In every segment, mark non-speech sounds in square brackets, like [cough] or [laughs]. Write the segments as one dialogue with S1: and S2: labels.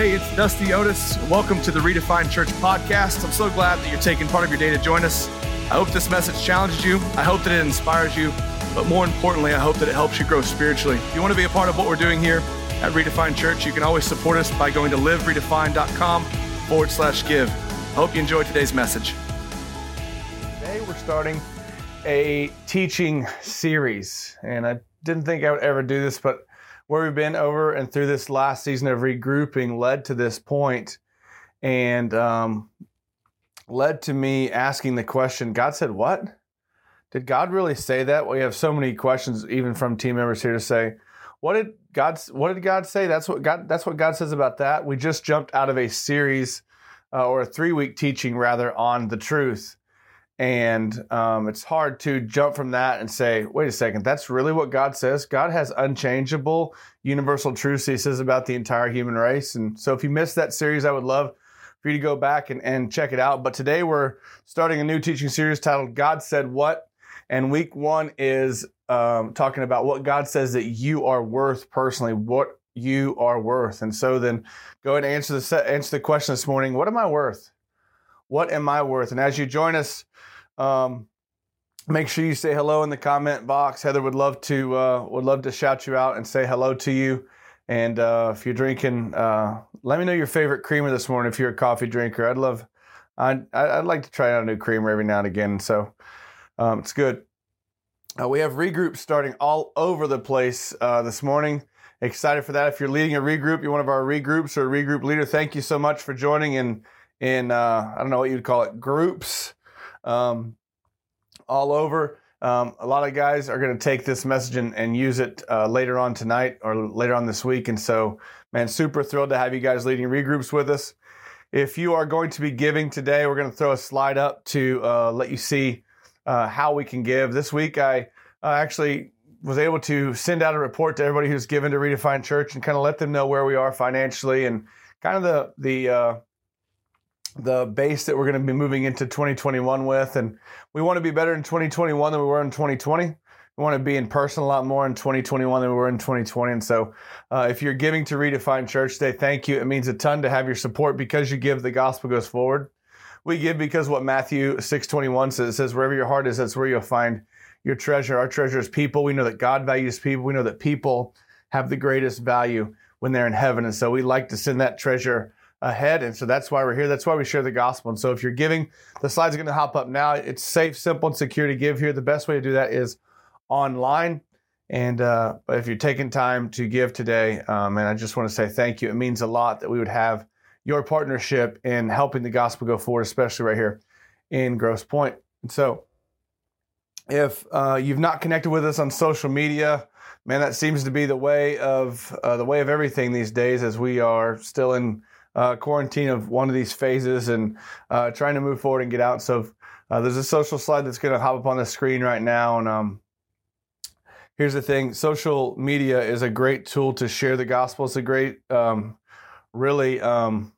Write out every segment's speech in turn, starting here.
S1: Hey, it's Dusty Otis. Welcome to the Redefined Church podcast. I'm so glad that you're taking part of your day to join us. I hope this message challenges you. I hope that it inspires you. But more importantly, I hope that it helps you grow spiritually. If you want to be a part of what we're doing here at Redefined Church, you can always support us by going to liveredefined.com forward slash give. I hope you enjoyed today's message. Today, we're starting a teaching series. And I didn't think I would ever do this, but where we've been over and through this last season of regrouping led to this point and um, led to me asking the question God said, What? Did God really say that? We have so many questions, even from team members here, to say, What did God, what did God say? That's what God, that's what God says about that. We just jumped out of a series uh, or a three week teaching, rather, on the truth. And um, it's hard to jump from that and say, wait a second, that's really what God says. God has unchangeable, universal truths He says about the entire human race. And so if you missed that series, I would love for you to go back and, and check it out. But today we're starting a new teaching series titled God Said What? And week one is um, talking about what God says that you are worth personally, what you are worth. And so then go ahead and answer the, answer the question this morning What am I worth? What am I worth? And as you join us, um, make sure you say hello in the comment box. Heather would love to uh, would love to shout you out and say hello to you. And uh, if you're drinking, uh, let me know your favorite creamer this morning. If you're a coffee drinker, I'd love, I'd, I'd like to try out a new creamer every now and again. So um, it's good. Uh, we have regroups starting all over the place uh, this morning. Excited for that. If you're leading a regroup, you're one of our regroups or a regroup leader. Thank you so much for joining in in uh, I don't know what you'd call it groups um, all over. Um, a lot of guys are going to take this message and, and use it uh, later on tonight or later on this week. And so, man, super thrilled to have you guys leading regroups with us. If you are going to be giving today, we're going to throw a slide up to uh, let you see uh, how we can give. This week, I actually was able to send out a report to everybody who's given to Redefine Church and kind of let them know where we are financially and kind of the the uh, the base that we're going to be moving into 2021 with. And we want to be better in 2021 than we were in 2020. We want to be in person a lot more in 2021 than we were in 2020. And so, uh, if you're giving to Redefine Church Day, thank you. It means a ton to have your support because you give, the gospel goes forward. We give because what Matthew 6:21 says, it says, "Wherever your heart is, that's where you'll find your treasure." Our treasure is people. We know that God values people. We know that people have the greatest value when they're in heaven, and so we like to send that treasure ahead. And so that's why we're here. That's why we share the gospel. And so if you're giving, the slides are going to hop up now. It's safe, simple, and secure to give here. The best way to do that is online. And uh, if you're taking time to give today, um, and I just want to say thank you. It means a lot that we would have your partnership in helping the gospel go forward, especially right here in Grosse Pointe. And so if uh, you've not connected with us on social media, man, that seems to be the way of uh, the way of everything these days, as we are still in uh, quarantine of one of these phases and uh, trying to move forward and get out. So uh, there's a social slide that's going to hop up on the screen right now. And um, here's the thing: social media is a great tool to share the gospel. It's a great, um, really um,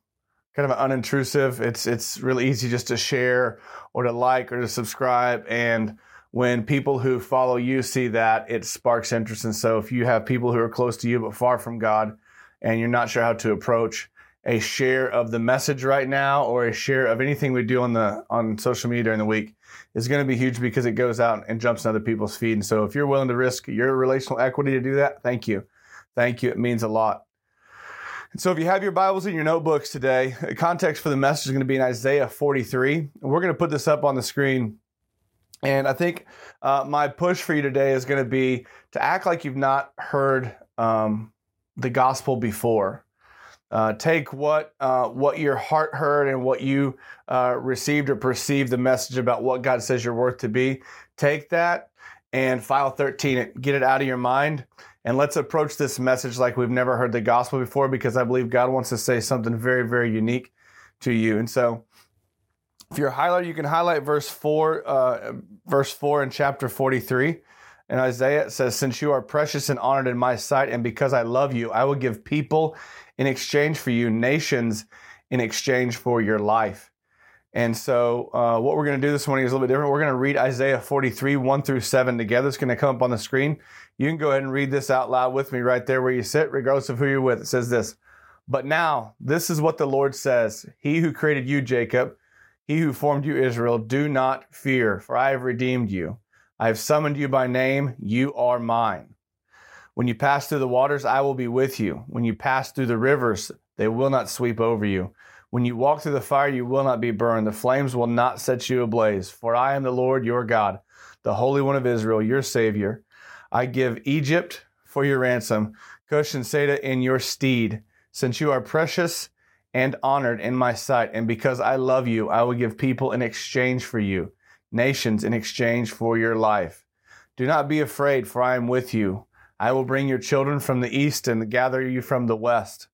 S1: kind of unintrusive. It's it's really easy just to share or to like or to subscribe and when people who follow you see that, it sparks interest. And so if you have people who are close to you but far from God and you're not sure how to approach, a share of the message right now or a share of anything we do on the on social media during the week is going to be huge because it goes out and jumps in other people's feed. And so if you're willing to risk your relational equity to do that, thank you. Thank you. It means a lot. And so if you have your Bibles and your notebooks today, the context for the message is going to be in Isaiah 43. And we're going to put this up on the screen. And I think uh, my push for you today is going to be to act like you've not heard um, the gospel before. Uh, take what uh, what your heart heard and what you uh, received or perceived the message about what God says you're worth to be. Take that and file 13 it, get it out of your mind, and let's approach this message like we've never heard the gospel before, because I believe God wants to say something very very unique to you. And so, if you're a highlighter, you can highlight verse four, uh, verse four in chapter 43. And Isaiah says, Since you are precious and honored in my sight, and because I love you, I will give people in exchange for you, nations in exchange for your life. And so, uh, what we're going to do this morning is a little bit different. We're going to read Isaiah 43, 1 through 7 together. It's going to come up on the screen. You can go ahead and read this out loud with me right there where you sit, regardless of who you're with. It says this But now, this is what the Lord says He who created you, Jacob, he who formed you, Israel, do not fear, for I have redeemed you. I have summoned you by name. You are mine. When you pass through the waters, I will be with you. When you pass through the rivers, they will not sweep over you. When you walk through the fire, you will not be burned. The flames will not set you ablaze. For I am the Lord your God, the Holy One of Israel, your Savior. I give Egypt for your ransom, Cush and Seba in your stead. Since you are precious and honored in my sight, and because I love you, I will give people in exchange for you, nations in exchange for your life. Do not be afraid, for I am with you. I will bring your children from the east and gather you from the west.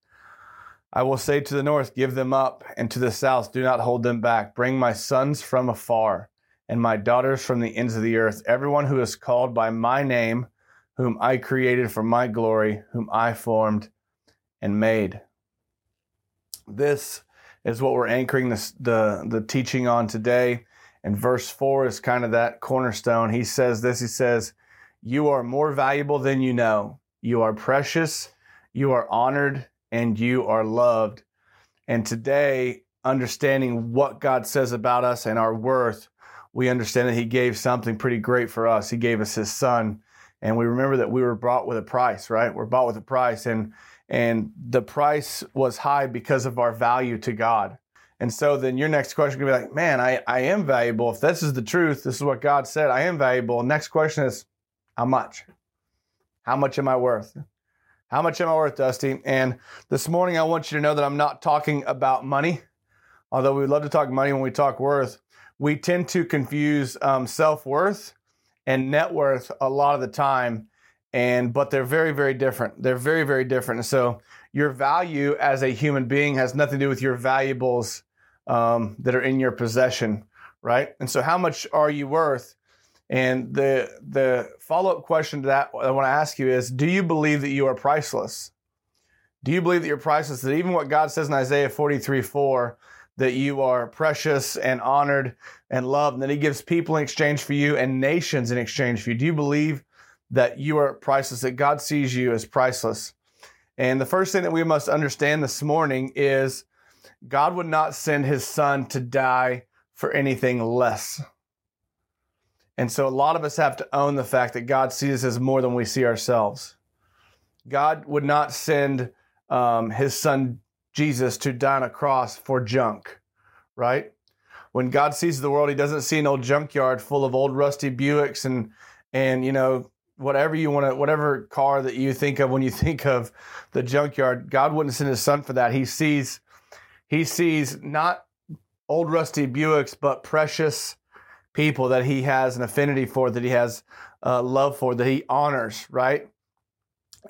S1: I will say to the north, Give them up, and to the south, Do not hold them back. Bring my sons from afar, and my daughters from the ends of the earth, everyone who is called by my name, whom I created for my glory, whom I formed and made. This is what we're anchoring this, the, the teaching on today. And verse 4 is kind of that cornerstone. He says this He says, You are more valuable than you know. You are precious. You are honored and you are loved. And today, understanding what God says about us and our worth, we understand that He gave something pretty great for us. He gave us His Son. And we remember that we were bought with a price, right? We're bought with a price. And and the price was high because of our value to God. And so then your next question could be like, man, I, I am valuable. If this is the truth, this is what God said, I am valuable. Next question is, how much? How much am I worth? How much am I worth, Dusty? And this morning, I want you to know that I'm not talking about money, although we love to talk money when we talk worth. We tend to confuse um, self worth and net worth a lot of the time and but they're very very different they're very very different so your value as a human being has nothing to do with your valuables um, that are in your possession right and so how much are you worth and the the follow-up question to that i want to ask you is do you believe that you are priceless do you believe that you're priceless that even what god says in isaiah 43 4 that you are precious and honored and loved and that he gives people in exchange for you and nations in exchange for you do you believe that you are priceless, that God sees you as priceless. And the first thing that we must understand this morning is God would not send his son to die for anything less. And so a lot of us have to own the fact that God sees us as more than we see ourselves. God would not send um, his son Jesus to die on a cross for junk, right? When God sees the world, he doesn't see an old junkyard full of old rusty Buicks and and you know whatever you want to, whatever car that you think of when you [laughs] think of the junkyard, God wouldn't send his son for that. He sees, he sees not old rusty Buicks, but precious people that he has an affinity for, that he has uh, love for, that he honors, right?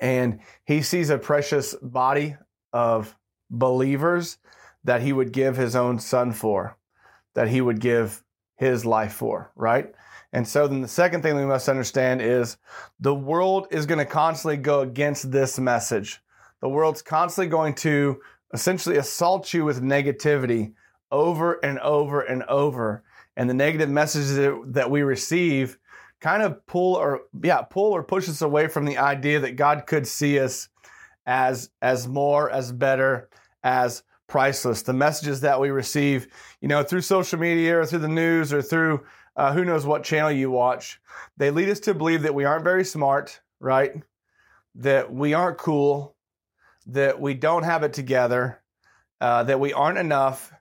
S1: And he sees a precious body of believers that he would give his own son for, that he would give his life for, right? And so then the second thing we must understand is the world is going to constantly go against this message. The world's constantly going to essentially assault you with negativity over and over and over. And the negative messages that we receive kind of pull or yeah, pull or push us away from the idea that God could see us as as more, as better, as priceless. The messages that we receive, you know, through social media or through the news or through uh, who knows what channel you watch, they lead us to believe that we aren't very smart, right? That we aren't cool, that we don't have it together, uh, that we aren't enough.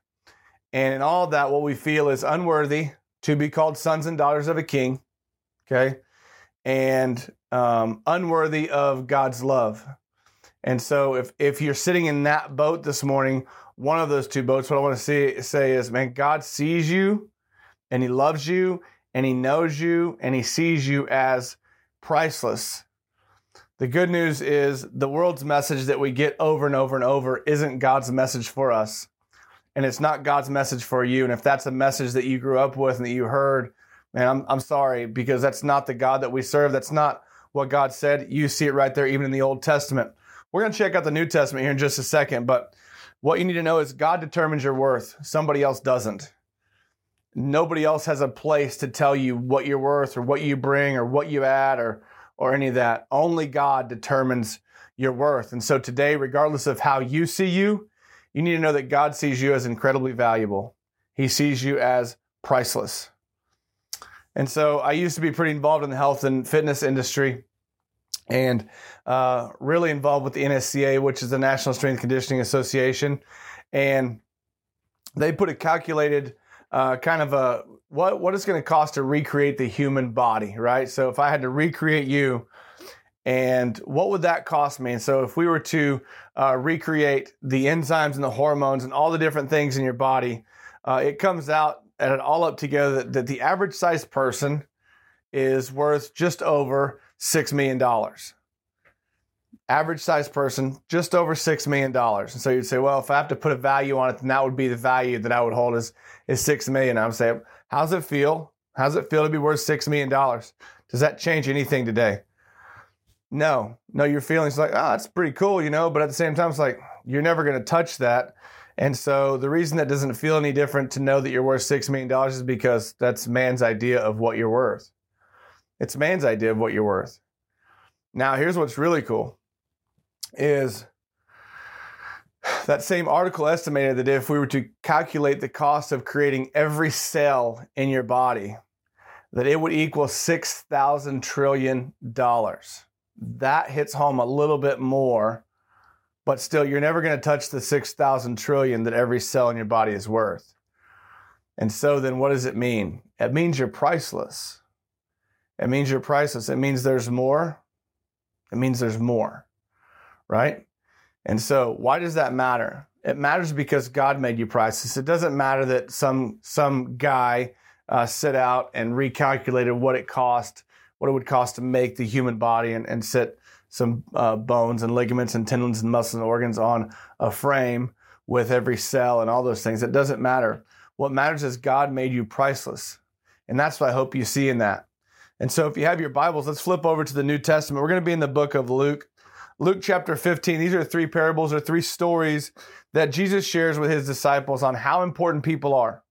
S1: And in all that, what we feel is unworthy to be called sons and daughters of a king, okay? And um, unworthy of God's love. And so if, if you're sitting in that boat this morning, one of those two boats, what I want to say, say is, man, God sees you and He loves you and He knows you and He sees you as priceless. The good news is the world's message that we get over and over and over isn't God's message for us. And it's not God's message for you. And if that's a message that you grew up with and that you heard, man, I'm, I'm sorry because that's not the God that we serve. That's not what God said. You see it right there, even in the Old Testament. We're going to check out the New Testament here in just a second. But what you need to know is God determines your worth, somebody else doesn't nobody else has a place to tell you what you're worth or what you bring or what you add or or any of that. Only God determines your worth. And so today, regardless of how you see you, you need to know that God sees you as incredibly valuable. He sees you as priceless. And so I used to be pretty involved in the health and fitness industry and uh, really involved with the NSCA, which is the National Strength Conditioning Association. And they put a calculated uh, kind of a what what it's going to cost to recreate the human body, right? So if I had to recreate you, and what would that cost me? And so if we were to uh, recreate the enzymes and the hormones and all the different things in your body, uh, it comes out at it all up together that, that the average sized person is worth just over $6 million. Average sized person, just over $6 million. And so you'd say, well, if I have to put a value on it, then that would be the value that I would hold is, is 6 million. I would say, how's it feel? How's it feel to be worth $6 million? Does that change anything today? No, no, your feelings like, ah, oh, that's pretty cool, you know, but at the same time, it's like, you're never going to touch that. And so the reason that doesn't feel any different to know that you're worth $6 million is because that's man's idea of what you're worth. It's man's idea of what you're worth. Now, here's what's really cool is that same article estimated that if we were to calculate the cost of creating every cell in your body, that it would equal $6,000 trillion. That hits home a little bit more, but still, you're never going to touch the 6,000 trillion that every cell in your body is worth. And so, then what does it mean? It means you're priceless. It means you're priceless. It means there's more. It means there's more, right? And so, why does that matter? It matters because God made you priceless. It doesn't matter that some some guy uh, set out and recalculated what it cost, what it would cost to make the human body, and, and set some uh, bones and ligaments and tendons and muscles and organs on a frame with every cell and all those things. It doesn't matter. What matters is God made you priceless, and that's what I hope you see in that. And so, if you have your Bibles, let's flip over to the New Testament. We're going to be in the book of Luke. Luke chapter 15. These are three parables or three stories that Jesus shares with his disciples on how important people are.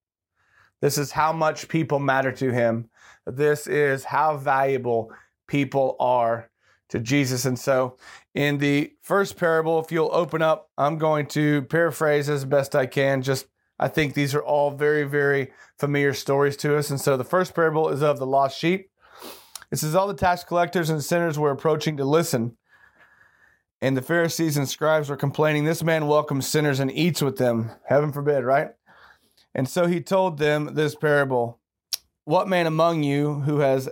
S1: This is how much people matter to him. This is how valuable people are to Jesus. And so, in the first parable, if you'll open up, I'm going to paraphrase as best I can. Just, I think these are all very, very familiar stories to us. And so, the first parable is of the lost sheep. It says, All the tax collectors and sinners were approaching to listen. And the Pharisees and scribes were complaining, This man welcomes sinners and eats with them. Heaven forbid, right? And so he told them this parable What man among you who has,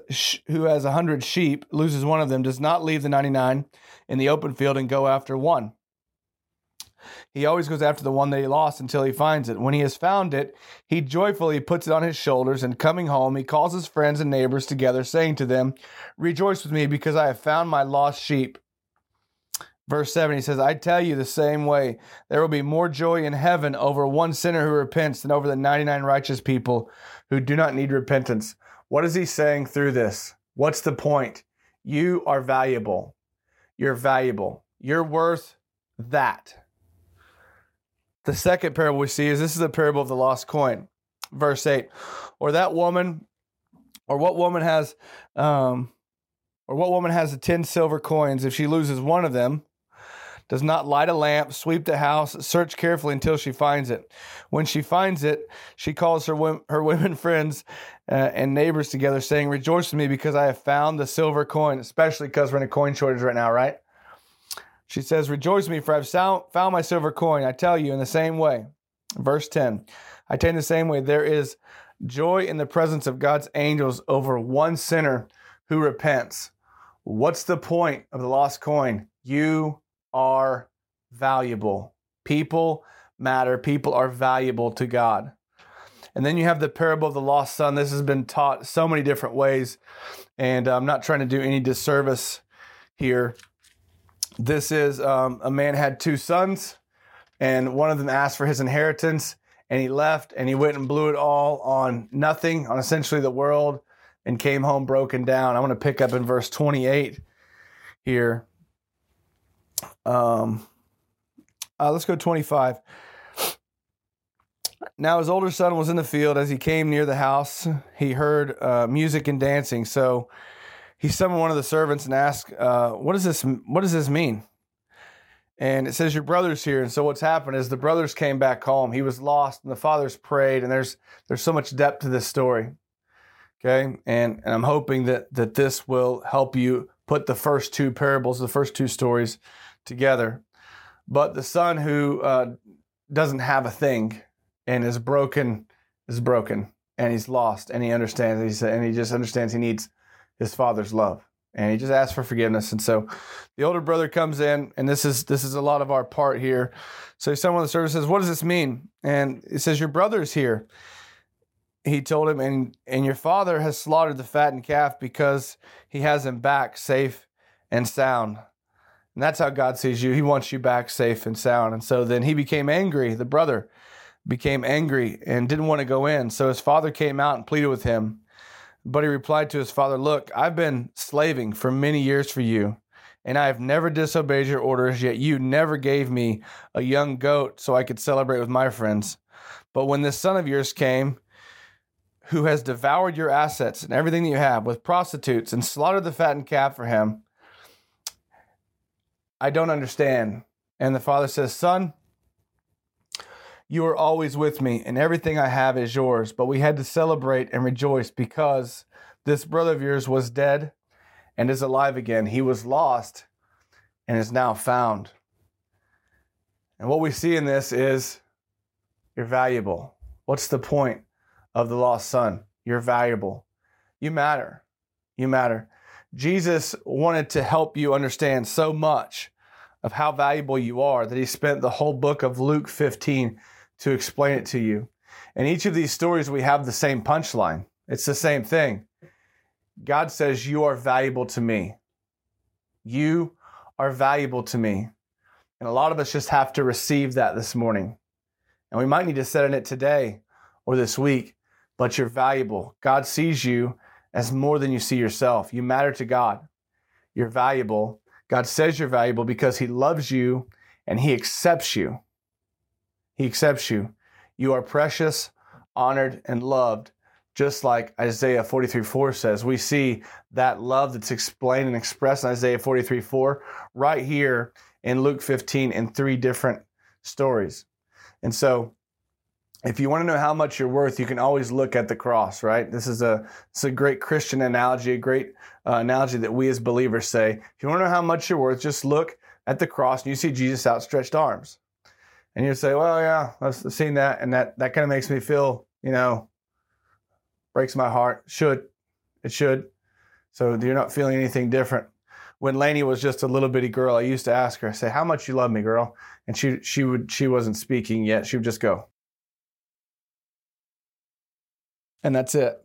S1: who has a hundred sheep loses one of them, does not leave the 99 in the open field and go after one? He always goes after the one that he lost until he finds it. When he has found it, he joyfully puts it on his shoulders, and coming home, he calls his friends and neighbors together, saying to them, Rejoice with me, because I have found my lost sheep. Verse 7, he says, I tell you the same way, there will be more joy in heaven over one sinner who repents than over the 99 righteous people who do not need repentance. What is he saying through this? What's the point? You are valuable. You're valuable. You're worth that. The second parable we see is this is the parable of the lost coin. Verse 8. Or that woman, or what woman has, um, or what woman has the 10 silver coins? If she loses one of them, does not light a lamp, sweep the house, search carefully until she finds it. When she finds it, she calls her her women [laughs] friends uh, and neighbors together, saying, "Rejoice with me because I have found the silver coin." Especially because we're in a coin shortage right now, right? She says, Rejoice with me, for I've found my silver coin. I tell you, in the same way. Verse 10 I tell you in the same way, there is joy in the presence of God's angels over one sinner who repents. What's the point of the lost coin? You are valuable. People matter. People are valuable to God. And then you have the parable of the lost son. This has been taught so many different ways, and I'm not trying to do any disservice here. This is um, a man had two sons, and one of them asked for his inheritance, and he left and he went and blew it all on nothing, on essentially the world, and came home broken down. I want to pick up in verse 28 here. Um, uh, let's go 25. Now his older son was in the field. As he came near the house, he heard uh, music and dancing. So he summoned one of the servants and asked, uh, "What does this? What does this mean?" And it says your brother's here. And so what's happened is the brothers came back home. He was lost and the fathers prayed. And there's there's so much depth to this story. Okay. And, and I'm hoping that that this will help you put the first two parables, the first two stories together. But the son who uh, doesn't have a thing and is broken is broken and he's lost and he understands he's, and he just understands he needs his father's love and he just asks for forgiveness. And so the older brother comes in and this is this is a lot of our part here. So someone in the service says what does this mean? And it says your brother is here he told him and and your father has slaughtered the fattened calf because he has him back safe and sound and that's how god sees you he wants you back safe and sound and so then he became angry the brother became angry and didn't want to go in. So his father came out and pleaded with him. But he replied to his father, Look, I've been slaving for many years for you, and I have never disobeyed your orders, yet you never gave me a young goat so I could celebrate with my friends. But when this son of yours came, who has devoured your assets and everything that you have with prostitutes and slaughtered the fattened calf for him, I don't understand. And the father says, Son, you are always with me, and everything I have is yours. But we had to celebrate and rejoice because this brother of yours was dead and is alive again. He was lost and is now found. And what we see in this is you're valuable. What's the point of the lost son? You're valuable. You matter. You matter. Jesus wanted to help you understand so much of how valuable you are that he spent the whole book of Luke 15 to explain it to you. In each of these stories, we have the same punchline. It's the same thing. God says, You are valuable to me. You are valuable to me. And a lot of us just have to receive that this morning. And we might need to set in it today or this week, but you're valuable. God sees you as more than you see yourself. You matter to God. You're valuable. God says you're valuable because He loves you and He accepts you. He accepts you. You are precious, honored, and loved, just like Isaiah 43 4 says. We see that love that's explained and expressed in Isaiah 43 4 right here in Luke 15 in three different stories. And so, if you want to know how much you're worth, you can always look at the cross, right? This is a, it's a great Christian analogy, a great uh, analogy that we as believers say. If you want to know how much you're worth, just look at the cross and you see Jesus' outstretched arms and you say, well, yeah, I've seen that, and that that kind of makes me feel, you know, breaks my heart. Should it should? So you're not feeling anything different. When Lainey was just a little bitty girl, I used to ask her, I say, "How much you love me, girl?" And she she would she wasn't speaking yet. She would just go, and that's it.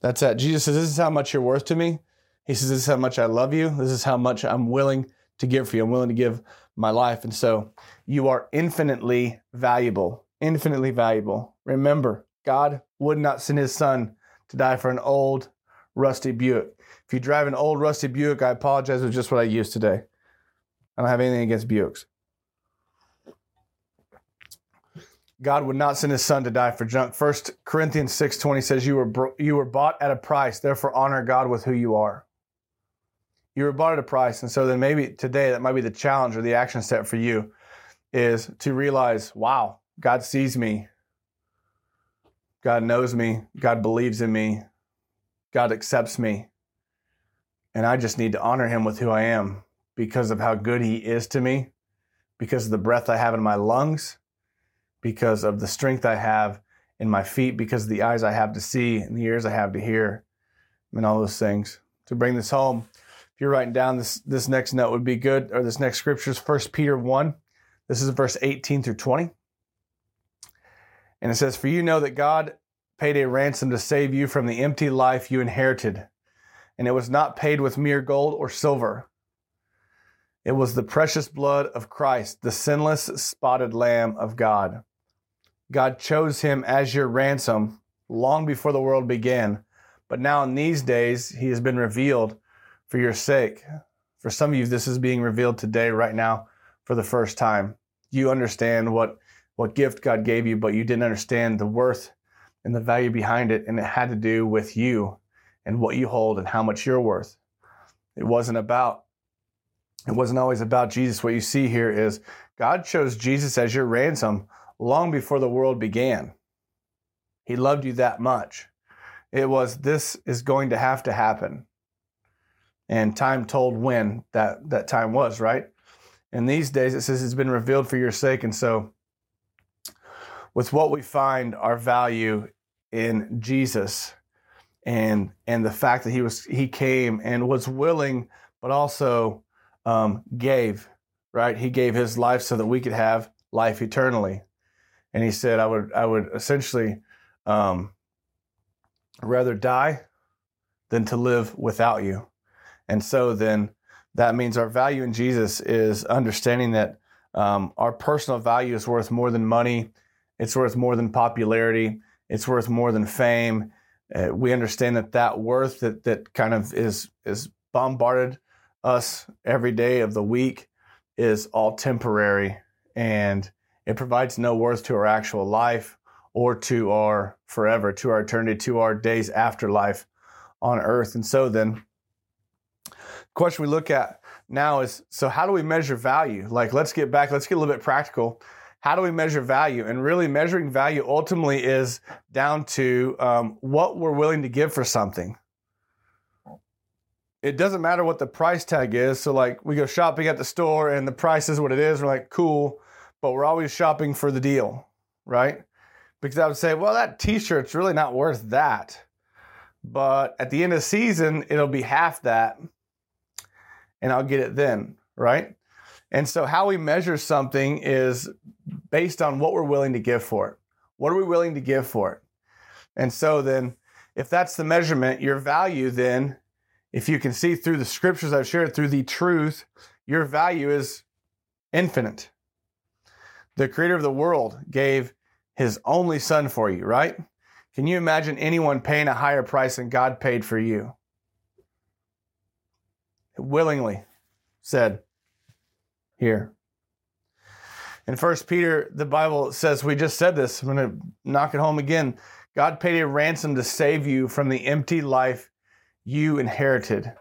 S1: That's it. Jesus says, "This is how much you're worth to me." He says, "This is how much I love you. This is how much I'm willing to give for you. I'm willing to give my life. And so you are infinitely valuable, infinitely valuable. Remember, God would not send his son to die for an old, rusty Buick. If you drive an old, rusty Buick, I apologize It's just what I used today. I don't have anything against Buicks. God would not send his son to die for junk. First Corinthians 6:20 says you were you were bought at a price, therefore honor God with who you are you were bought at a price. And so then maybe today that might be the challenge or the action step for you is to realize, wow, God sees me. God knows me. God believes in me. God accepts me. And I just need to honor him with who I am because of how good he is to me, because of the breath I have in my lungs, because of the strength I have in my feet, because of the eyes I have to see and the ears I have to hear, and all those things. To bring this home, if you're writing down this this next note would be good, or this next scripture is 1 Peter 1. This is verse 18 through 20. And it says, For you know that God paid a ransom to save you from the empty life you inherited, and it was not paid with mere gold or silver. It was the precious blood of Christ, the sinless, spotted Lamb of God. God chose him as your ransom long before the world began, but now in these days he has been revealed for your sake. For some of you, this is being revealed today, right now, for the first time. You understand what, what gift God gave you, but you didn't understand the worth and the value behind it. And it had to do with you and what you hold and how much you're worth. It wasn't about It wasn't always about Jesus. What you see here is God chose Jesus as your ransom long before the world began. He loved you that much. It was, this is going to have to happen. And time told when that, that time was, right? And these days it says it's been revealed for your sake. And so, with what we find our value in Jesus and and the fact that he was he came and was willing, but also um, gave, right? He gave his life so that we could have life eternally. And he said, I would I would essentially um, rather die than to live without you. And so then that means our value in Jesus is understanding that um, our personal value is worth more than money, it's worth more than popularity, it's worth more than fame. Uh, we understand that that worth that that kind of is is bombarded us every day of the week is all temporary and it provides no worth to our actual life or to our forever, to our eternity, to our days after life on earth. And so then the question we look at now is so how do we measure value? Like let's get back, let's get a little bit practical. How do we measure value? And really, measuring value ultimately is down to um, what we're willing to give for something. It doesn't matter what the price tag is. So, like, we go shopping at the store and the price is what it is. We're like, cool, but we're always shopping for the deal, right? Because I would say, well, that t shirt's really not worth that. But at the end of the season, it'll be half that and I'll get it then, right? And so, how we measure something is based on what we're willing to give for it. What are we willing to give for it? And so, then, if that's the measurement, your value, then, if you can see through the scriptures I've shared, through the truth, your value is infinite. The creator of the world gave his only son for you, right? Can you imagine anyone paying a higher price than God paid for you? willingly said here. In First Peter, the Bible says, we just said this, I'm going to knock it home again. God paid a ransom to save you from the empty life you inherited.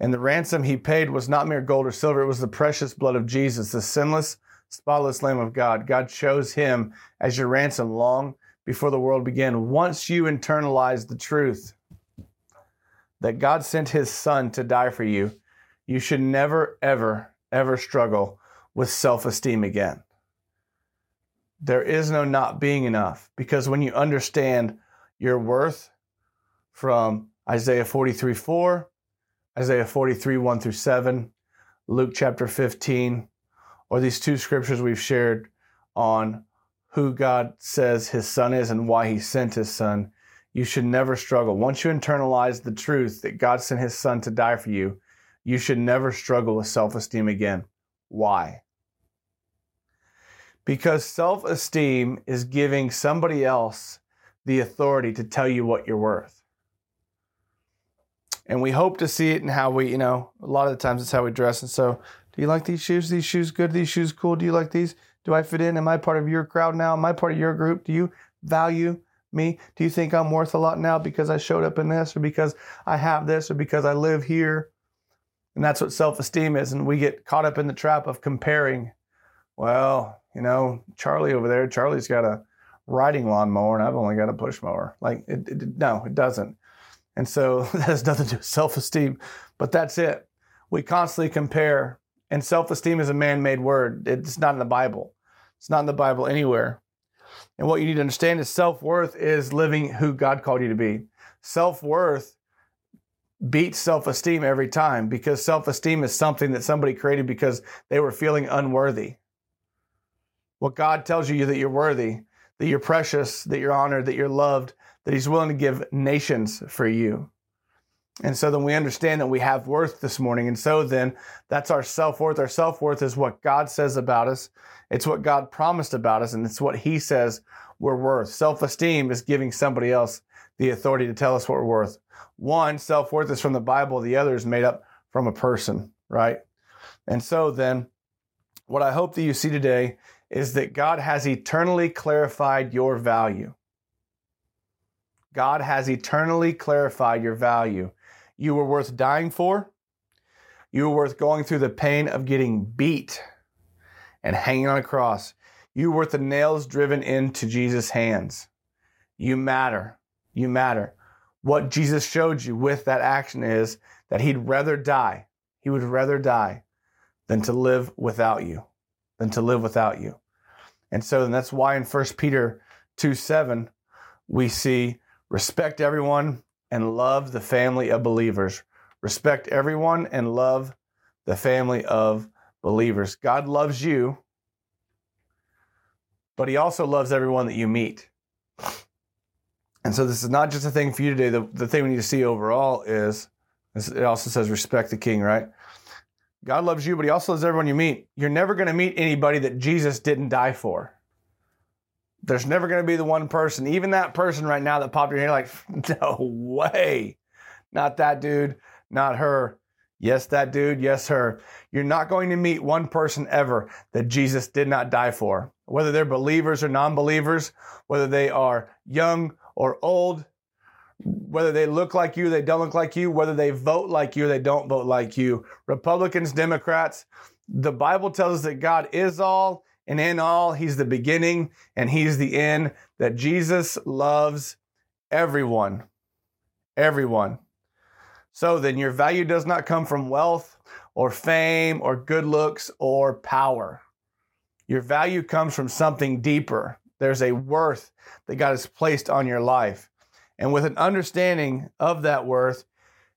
S1: And the ransom he paid was not mere gold or silver, it was the precious blood of Jesus, the sinless, spotless Lamb of God. God chose him as your ransom long before the world began. Once you internalize the truth that God sent his son to die for you, you should never, ever, ever struggle with self esteem again. There is no not being enough because when you understand your worth from Isaiah 43 4, Isaiah 43 1 through 7, Luke chapter 15, or these two scriptures we've shared on who God says his son is and why he sent his son, you should never struggle. Once you internalize the truth that God sent his son to die for you, you should never struggle with self esteem again. Why? Because self esteem is giving somebody else the authority to tell you what you're worth. And we hope to see it in how we, you know, a lot of the times it's how we dress. And so, do you like these shoes? These shoes good? These shoes cool? Do you like these? Do I fit in? Am I part of your crowd now? Am I part of your group? Do you value me? Do you think I'm worth a lot now because I showed up in this or because I have this or because I live here? And that's what self esteem is. And we get caught up in the trap of comparing. Well, you know, Charlie over there, Charlie's got a riding lawnmower and I've only got a push mower. Like, it, it, no, it doesn't. And so [laughs] that has nothing to do with self esteem, but that's it. We constantly compare, and self esteem is a man made word. It's not in the Bible, it's not in the Bible anywhere. And what you need to understand is self worth is living who God called you to be. Self worth beats self esteem every time because self esteem is something that somebody created because they were feeling unworthy. What God tells you that you're worthy, that you're precious, that you're honored, that you're loved, that He's willing to give nations for you. And so then we understand that we have worth this morning. And so then that's our self worth. Our self worth is what God says about us, it's what God promised about us, and it's what He says we're worth. Self esteem is giving somebody else the authority to tell us what we're worth. One, self worth is from the Bible, the other is made up from a person, right? And so then, what I hope that you see today is that God has eternally clarified your value. God has eternally clarified your value. You were worth dying for.
S2: You were worth going through the pain of getting beat and hanging on a cross. You were worth the nails driven into Jesus' hands. You matter. You matter. What Jesus showed you with that action is that he'd rather die. He would rather die than to live without you, than to live without you. And so and that's why in 1 Peter 2 7, we see respect everyone and love the family of believers. Respect everyone and love the family of believers. God loves you, but He also loves everyone that you meet. And so this is not just a thing for you today. The, the thing we need to see overall is it also says respect the king, right? God loves you, but he also loves everyone you meet. You're never going to meet anybody that Jesus didn't die for. There's never going to be the one person, even that person right now that popped in here, like, [laughs] no way. Not that dude, not her. Yes, that dude, yes, her. You're not going to meet one person ever that Jesus did not die for. Whether they're believers or non believers, whether they are young or old, whether they look like you, they don't look like you, whether they vote like you, they don't vote like you. Republicans, Democrats, the Bible tells us that God is all and in all, He's the beginning and He's the end, that Jesus loves everyone. Everyone. So then, your value does not come from wealth or fame or good looks or power. Your value comes from something deeper. There's a worth that God has placed on your life. And with an understanding of that worth,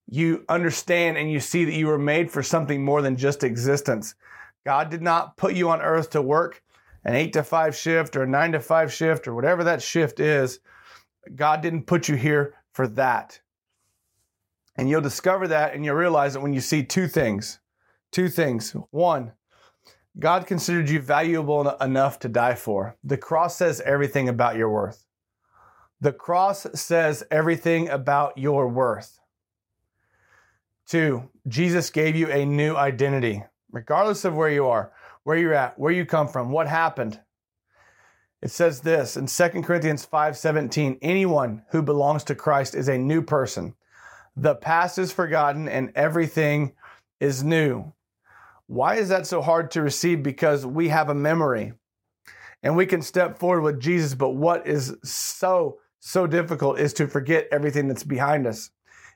S2: you understand and you see that you were made for something more than just existence. God did not put you on earth to work an eight to five shift or a nine to five shift or whatever that shift is. God didn't put you here for that. And you'll discover that and you'll realize it when you see two things. Two things. One, God considered you valuable enough to die for. The cross says everything about your worth. The cross says everything about your worth. Two, Jesus gave you a new identity, regardless of where you are, where you're at, where you come from, what happened. It says this in 2 Corinthians 5:17, anyone who belongs to Christ is a new person. The past is forgotten and everything is new. Why is that so hard to receive? Because we have a memory and we can step forward with Jesus. But what is so, so difficult is to forget everything that's behind us.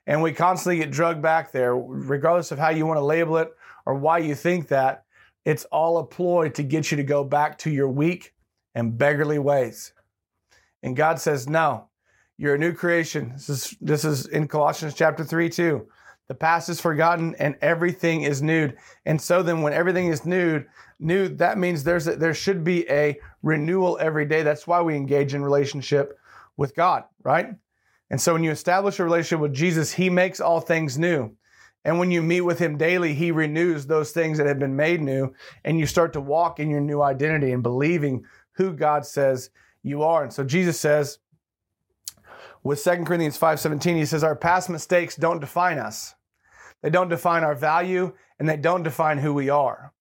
S2: And we constantly get drugged back there, regardless of how you want to label it or why you think that. It's all a ploy to get you to go back to your weak and beggarly ways. And God says, No, you're a new creation. This is, this is in Colossians chapter 3 too. The past is forgotten and everything is new. And so then when everything is new, new, that means there's a, there should be a renewal every day. That's why we engage in relationship with God, right? And so when you establish a relationship with Jesus, he makes all things new. And when you meet with him daily, he renews those things that have been made new and you start to walk in your new identity and believing who God says you are. And so Jesus says with 2 Corinthians 5:17, he says our past mistakes don't define us. They don't define our value and they don't define who we are.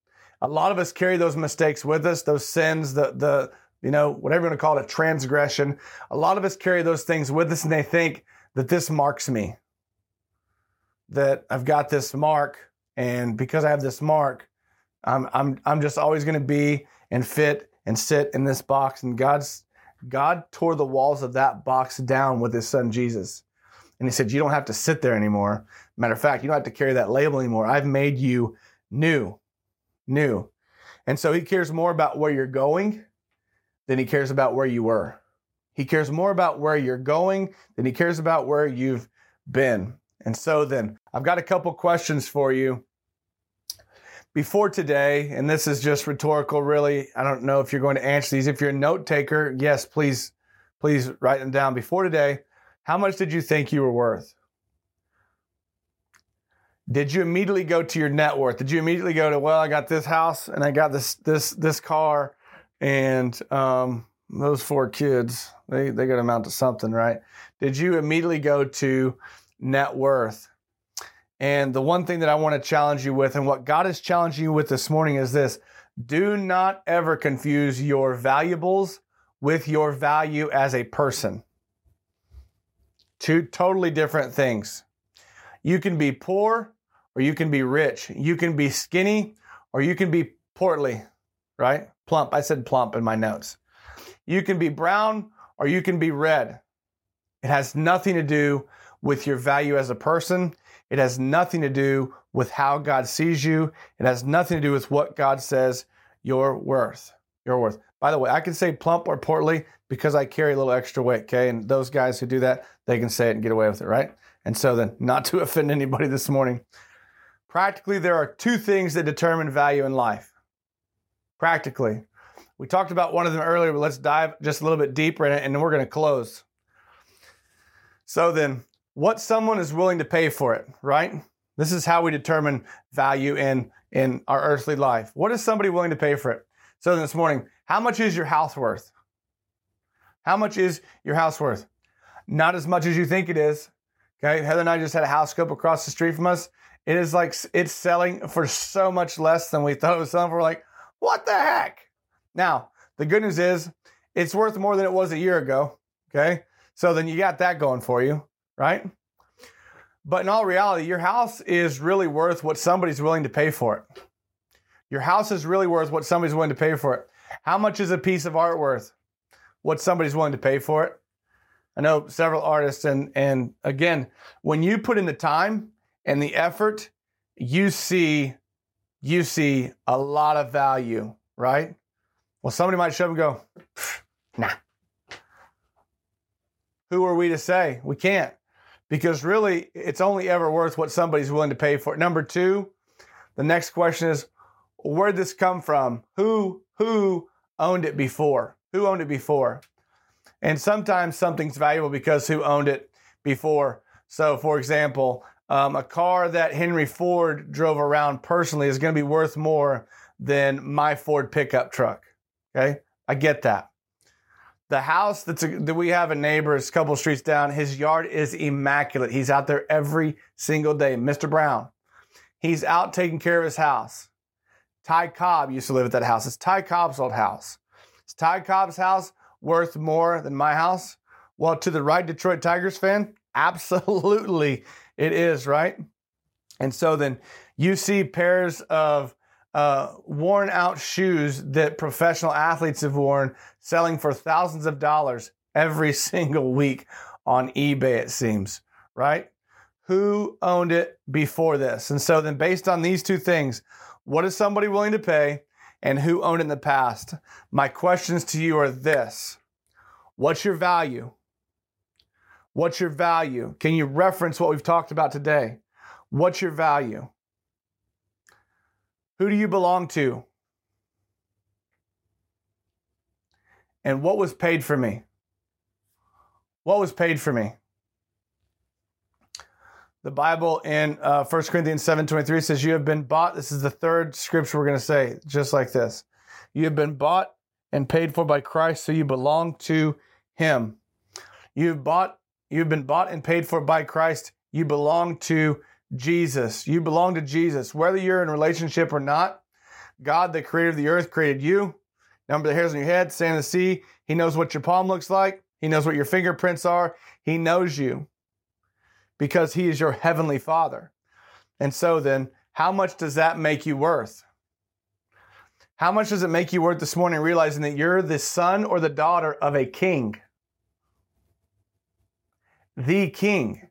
S2: A lot of us carry those mistakes with us, those sins, the, the, you know, whatever you want to call it, a transgression. A lot of us carry those things with us and they think that this marks me. That I've got this mark and because I have this mark, I'm, I'm, I'm just always going to be and fit and sit in this box. And God's, God tore the walls of that box down with his son Jesus. And he said, You don't have to sit there anymore. Matter of fact, you don't have to carry that label anymore. I've made you new. New. And so he cares more about where you're going than he cares about where you were. He cares more about where you're going than he cares about where you've been. And so then, I've got a couple questions for you before today, and this is just rhetorical, really. I don't know if you're going to answer these. If you're a note taker, yes, please, please write them down. Before today, how much did you think you were worth? Did you immediately go to your net worth? Did you immediately go to, well, I got this house and I got this this this car and um, those four kids, they they got to amount to something, right? Did you immediately go to net worth? And the one thing that I want to challenge you with, and what God is challenging you with this morning, is this do not ever confuse your valuables with your value as a person. Two totally different things. You can be poor or you can be rich. You can be skinny or you can be portly, right? Plump. I said plump in my notes. You can be brown or you can be red. It has nothing to do with your value as a person. It has nothing to do with how God sees you. It has nothing to do with what God says you're worth. You're worth. By the way, I can say plump or portly because I carry a little extra weight, okay? And those guys who do that, they can say it and get away with it, right? And so then, [laughs] not to offend anybody this morning, practically there are two things that determine value in life. Practically. We talked about one of them earlier, but let's dive just a little bit deeper in it and then we're going to close. So then, what someone is willing to pay for it, right? This is how we determine value in in our earthly life. What is somebody willing to pay for it? So this morning, how much is your house worth? How much is your house worth? Not as much as you think it is. Okay, Heather and I just had a house scope across the street from us. It is like it's selling for so much less than we thought it was selling for. We're like, what the heck? Now, the good news is it's worth more than it was a year ago. Okay, so then you got that going for you, right? But in all reality, your house is really worth what somebody's willing to pay for it. Your house is really worth what somebody's willing to pay for it. How much is a piece of art worth? What somebody's willing to pay for it? I know several artists, and and again, when you put in the time and the effort, you see you see a lot of value, right? Well, somebody might show up and go, nah. Who are we to say? We can't because really it's only ever worth what somebody's willing to pay for it. Number two, the next question is where'd this come from? Who who owned it before? Who owned it before? And sometimes something's valuable because who owned it before. So, for example, um, a car that Henry Ford drove around personally is going to be worth more than my Ford pickup truck. Okay, I get that. The house that's a, that we have a neighbor, a couple streets down. His yard is immaculate. He's out there every single day. Mr. Brown, he's out taking care of his house. Ty Cobb used to live at that house. It's Ty Cobb's old house. Is Ty Cobb's house worth more than my house? Well, to the right Detroit Tigers fan, [laughs] absolutely it is, right? And so then you see pairs of uh, worn out shoes that professional athletes have worn selling for thousands of dollars every [laughs] single week on eBay, it seems, right? Who owned it before this? And so then, based on these two things, what is somebody willing to pay and who owned it in the past? My questions to you are this What's your value? What's your value? Can you reference what we've talked about today? What's your value? Who do you belong to? And what was paid for me? What was paid for me? The Bible in uh, 1 Corinthians 7.23 says, You have been bought. This is the third scripture we're going to say, just like this. You have been bought and paid for by Christ, so you belong to him. You've bought, you've been bought and paid for by Christ. You belong to Jesus. You belong to Jesus. Whether you're in relationship or not, God, the creator of the earth, created you. Number the hairs on your head, sand in the sea. He knows what your palm looks like. He knows what your fingerprints are. He knows you because he is your heavenly father. And so then, how much does that make you worth? How much does it make you worth this morning realizing that you're the son or the daughter of a king? The king.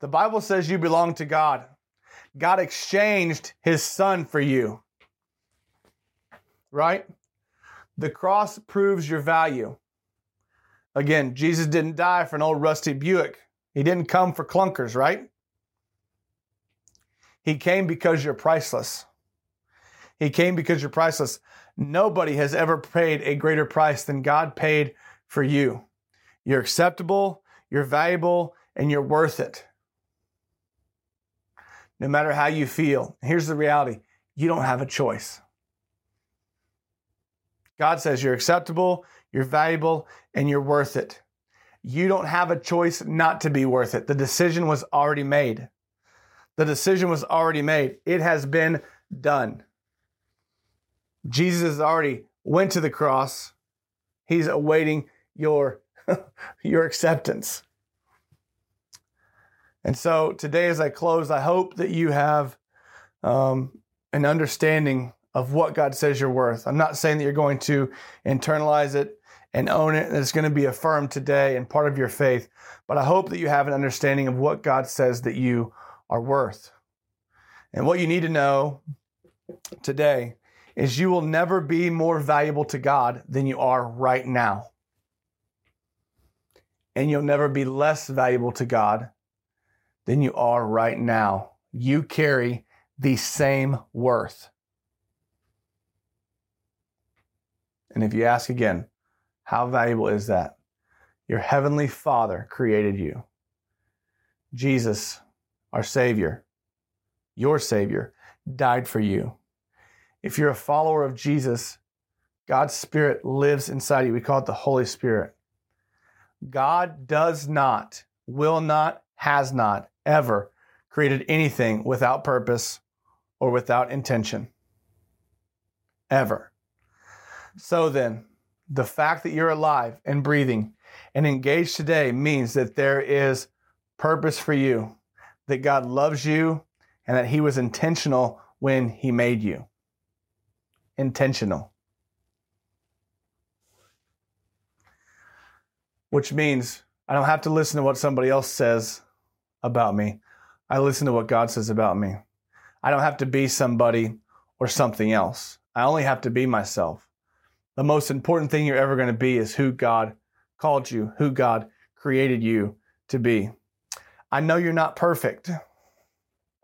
S2: The Bible says you belong to God. God exchanged his son for you. Right? The cross proves your value. Again, Jesus didn't die for an old rusty Buick. He didn't come for clunkers, right? He came because you're priceless. He came because you're priceless. Nobody has ever paid a greater price than God paid for you. You're acceptable, you're valuable, and you're worth it no matter how you feel. Here's the reality you don't have a choice. God says you're acceptable, you're valuable, and you're worth it. You don't have a choice not to be worth it. The decision was already made. The decision was already made. It has been done. Jesus has already went to the cross. He's awaiting your [laughs] your acceptance. And so today, as I close, I hope that you have um, an understanding of what God says you're worth. I'm not saying that you're going to internalize it and own it, and it's going to be affirmed today and part of your faith, but I hope that you have an understanding of what God says that you are worth. And what you need to know today is you will never be more valuable to God than you are right now. And you'll never be less valuable to God than you are right now. You carry the same worth. And if you ask again, how valuable is that? Your heavenly Father created you. Jesus, our Savior, your Savior, died for you. If you're a follower of Jesus, God's Spirit lives inside you. We call it the Holy Spirit. God does not, will not, has not ever created anything without purpose or without intention. Ever. So then, the fact that you're alive and breathing and engaged today means that there is purpose for you, that God loves you, and that He was intentional when He made you. Intentional. Which means I don't have to listen to what somebody else says about me. I listen to what God says about me. I don't have to be somebody or something else. I only have to be myself. The most important thing you're ever going to be is who God called you, who God created you to be. I know you're not perfect.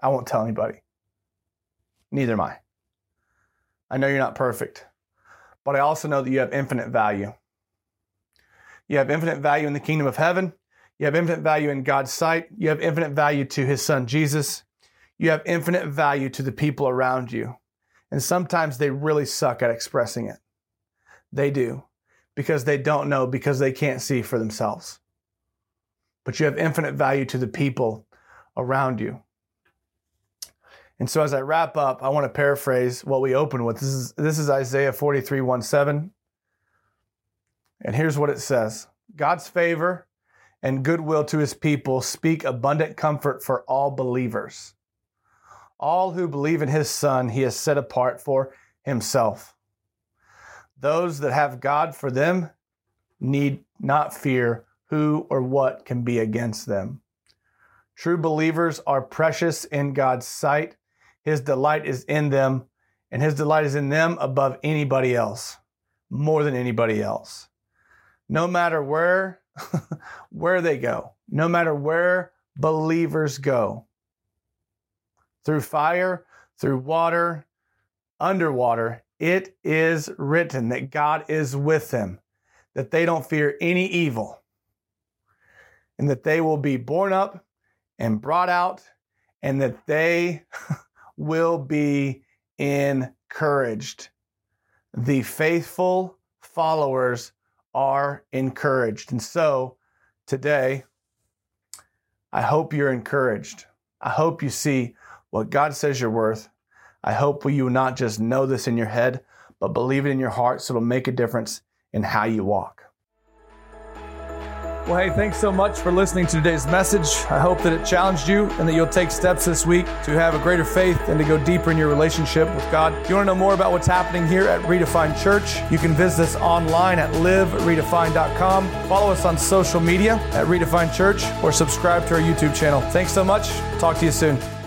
S2: I won't tell anybody. Neither am I. I know you're not perfect, but I also know that you have infinite value. You have infinite value in the kingdom of heaven. You have infinite value in God's sight. You have infinite value to his son Jesus. You have infinite value to the people around you. And sometimes they really suck at expressing it. They do because they don't know, because they can't see for themselves. But you have infinite value to the people around you. And so as I wrap up, I want to paraphrase what we open with. This is, this is Isaiah 43 1 7. And here's what it says God's favor and goodwill to his people speak abundant comfort for all believers. All who believe in his Son, he has set apart for himself. Those that have God for them need not fear who or what can be against them. True believers are precious in God's sight. His delight is in them, and his delight is in them above anybody else, more than anybody else. No matter where [laughs] where they go, no matter where believers go, through fire, through water, underwater, it is written that God is with them, that they don't fear any evil, and that they will be borne up and brought out, and that they [laughs] will be encouraged. The faithful followers are encouraged. And so today, I hope you're encouraged. I hope you see what God says you're worth. I hope you will not just know this in your head, but believe it in your heart so it'll make a difference in how you walk. Well, hey, thanks so much for listening to today's message. I hope that it challenged you and that you'll take steps this week to have a greater faith and to go deeper in your relationship with God. If you want to know more about what's happening here at Redefined Church, you can visit us online at liveredefined.com. Follow us on social media at Redefined Church or subscribe to our YouTube channel. Thanks so much. Talk to you soon.